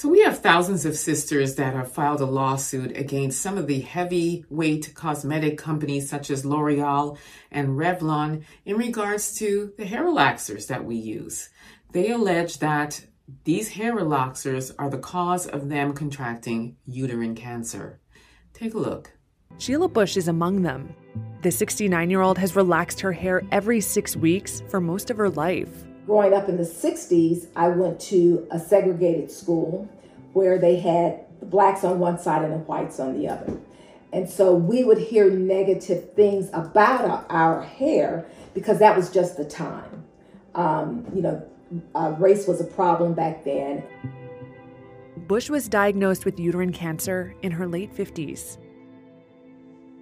So we have thousands of sisters that have filed a lawsuit against some of the heavyweight cosmetic companies such as L'Oreal and Revlon in regards to the hair relaxers that we use. They allege that these hair relaxers are the cause of them contracting uterine cancer. Take a look. Sheila Bush is among them. The 69 year old has relaxed her hair every six weeks for most of her life growing up in the 60s, I went to a segregated school where they had the blacks on one side and the whites on the other. And so we would hear negative things about our, our hair because that was just the time. Um, you know, uh, race was a problem back then. Bush was diagnosed with uterine cancer in her late 50s.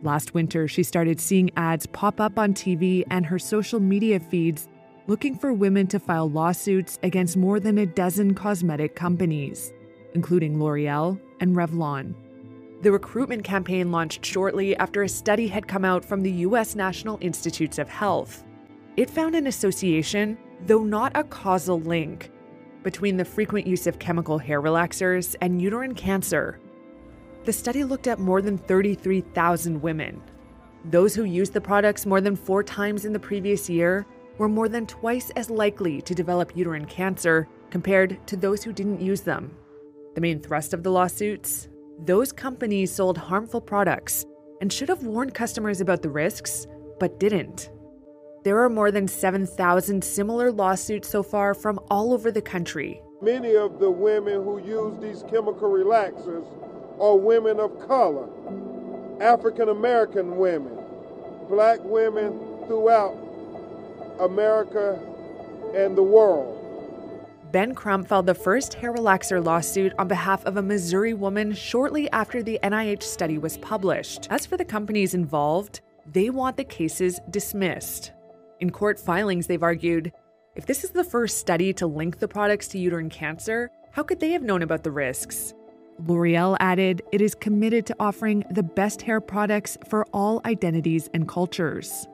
Last winter, she started seeing ads pop up on TV and her social media feeds looking for women to file lawsuits against more than a dozen cosmetic companies, including L'Oreal and Revlon. The recruitment campaign launched shortly after a study had come out from the U.S. National Institutes of Health. It found an association, though not a causal link, between the frequent use of chemical hair relaxers and uterine cancer. The study looked at more than 33,000 women. Those who used the products more than four times in the previous year were more than twice as likely to develop uterine cancer compared to those who didn't use them. The main thrust of the lawsuits? Those companies sold harmful products and should have warned customers about the risks, but didn't. There are more than 7,000 similar lawsuits so far from all over the country. Many of the women who use these chemical relaxers are women of color, African American women, black women throughout America, and the world. Ben Crump filed the first hair relaxer lawsuit on behalf of a Missouri woman shortly after the NIH study was published. As for the companies involved, they want the cases dismissed. In court filings, they've argued if this is the first study to link the products to uterine cancer, how could they have known about the risks? L'Oreal added it is committed to offering the best hair products for all identities and cultures.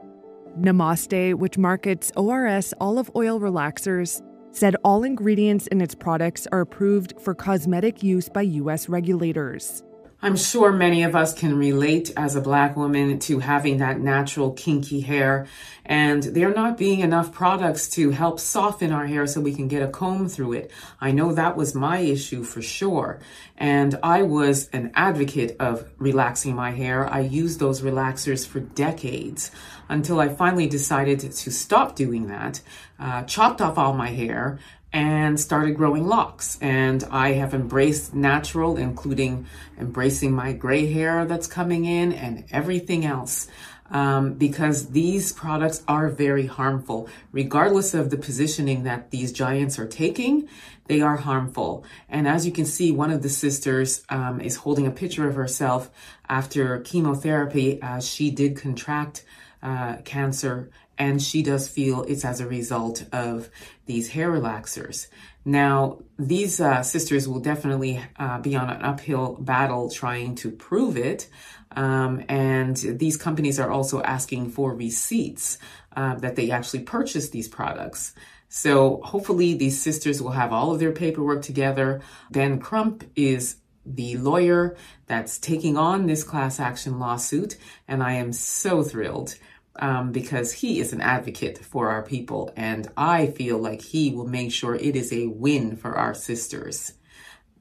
Namaste, which markets ORS olive oil relaxers, said all ingredients in its products are approved for cosmetic use by U.S. regulators. I'm sure many of us can relate as a black woman to having that natural kinky hair and there not being enough products to help soften our hair so we can get a comb through it. I know that was my issue for sure. And I was an advocate of relaxing my hair. I used those relaxers for decades until I finally decided to stop doing that, uh, chopped off all my hair, and started growing locks. And I have embraced natural, including embracing my gray hair that's coming in and everything else. Um, because these products are very harmful. Regardless of the positioning that these giants are taking, they are harmful. And as you can see, one of the sisters um, is holding a picture of herself after chemotherapy. Uh, she did contract uh, cancer and she does feel it's as a result of these hair relaxers. Now, these uh, sisters will definitely uh, be on an uphill battle trying to prove it. Um, and these companies are also asking for receipts uh, that they actually purchased these products. So hopefully these sisters will have all of their paperwork together. Ben Crump is the lawyer that's taking on this class action lawsuit, and I am so thrilled um, because he is an advocate for our people. And I feel like he will make sure it is a win for our sisters.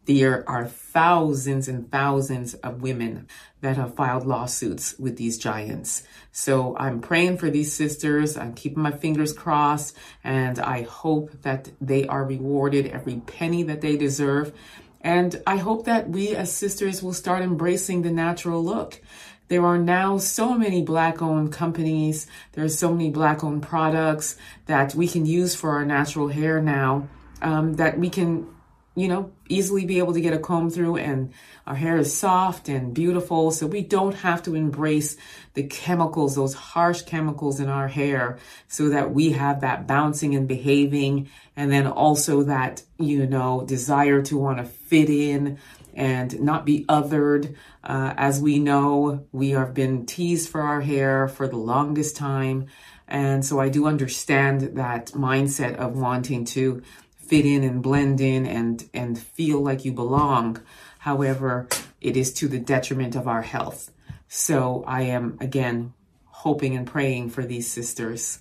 There are thousands and thousands of women that have filed lawsuits with these giants. So I'm praying for these sisters. I'm keeping my fingers crossed and I hope that they are rewarded every penny that they deserve. And I hope that we as sisters will start embracing the natural look. There are now so many black owned companies. There's so many black owned products that we can use for our natural hair now um, that we can, you know, easily be able to get a comb through and our hair is soft and beautiful. So we don't have to embrace the chemicals, those harsh chemicals in our hair so that we have that bouncing and behaving. And then also that, you know, desire to want to fit in and not be othered. Uh, as we know, we have been teased for our hair for the longest time. And so I do understand that mindset of wanting to fit in and blend in and, and feel like you belong. However, it is to the detriment of our health. So I am, again, hoping and praying for these sisters.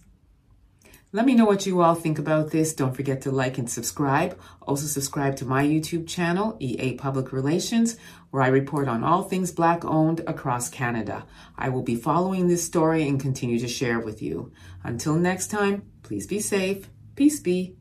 Let me know what you all think about this. Don't forget to like and subscribe. Also, subscribe to my YouTube channel, EA Public Relations, where I report on all things Black owned across Canada. I will be following this story and continue to share with you. Until next time, please be safe. Peace be.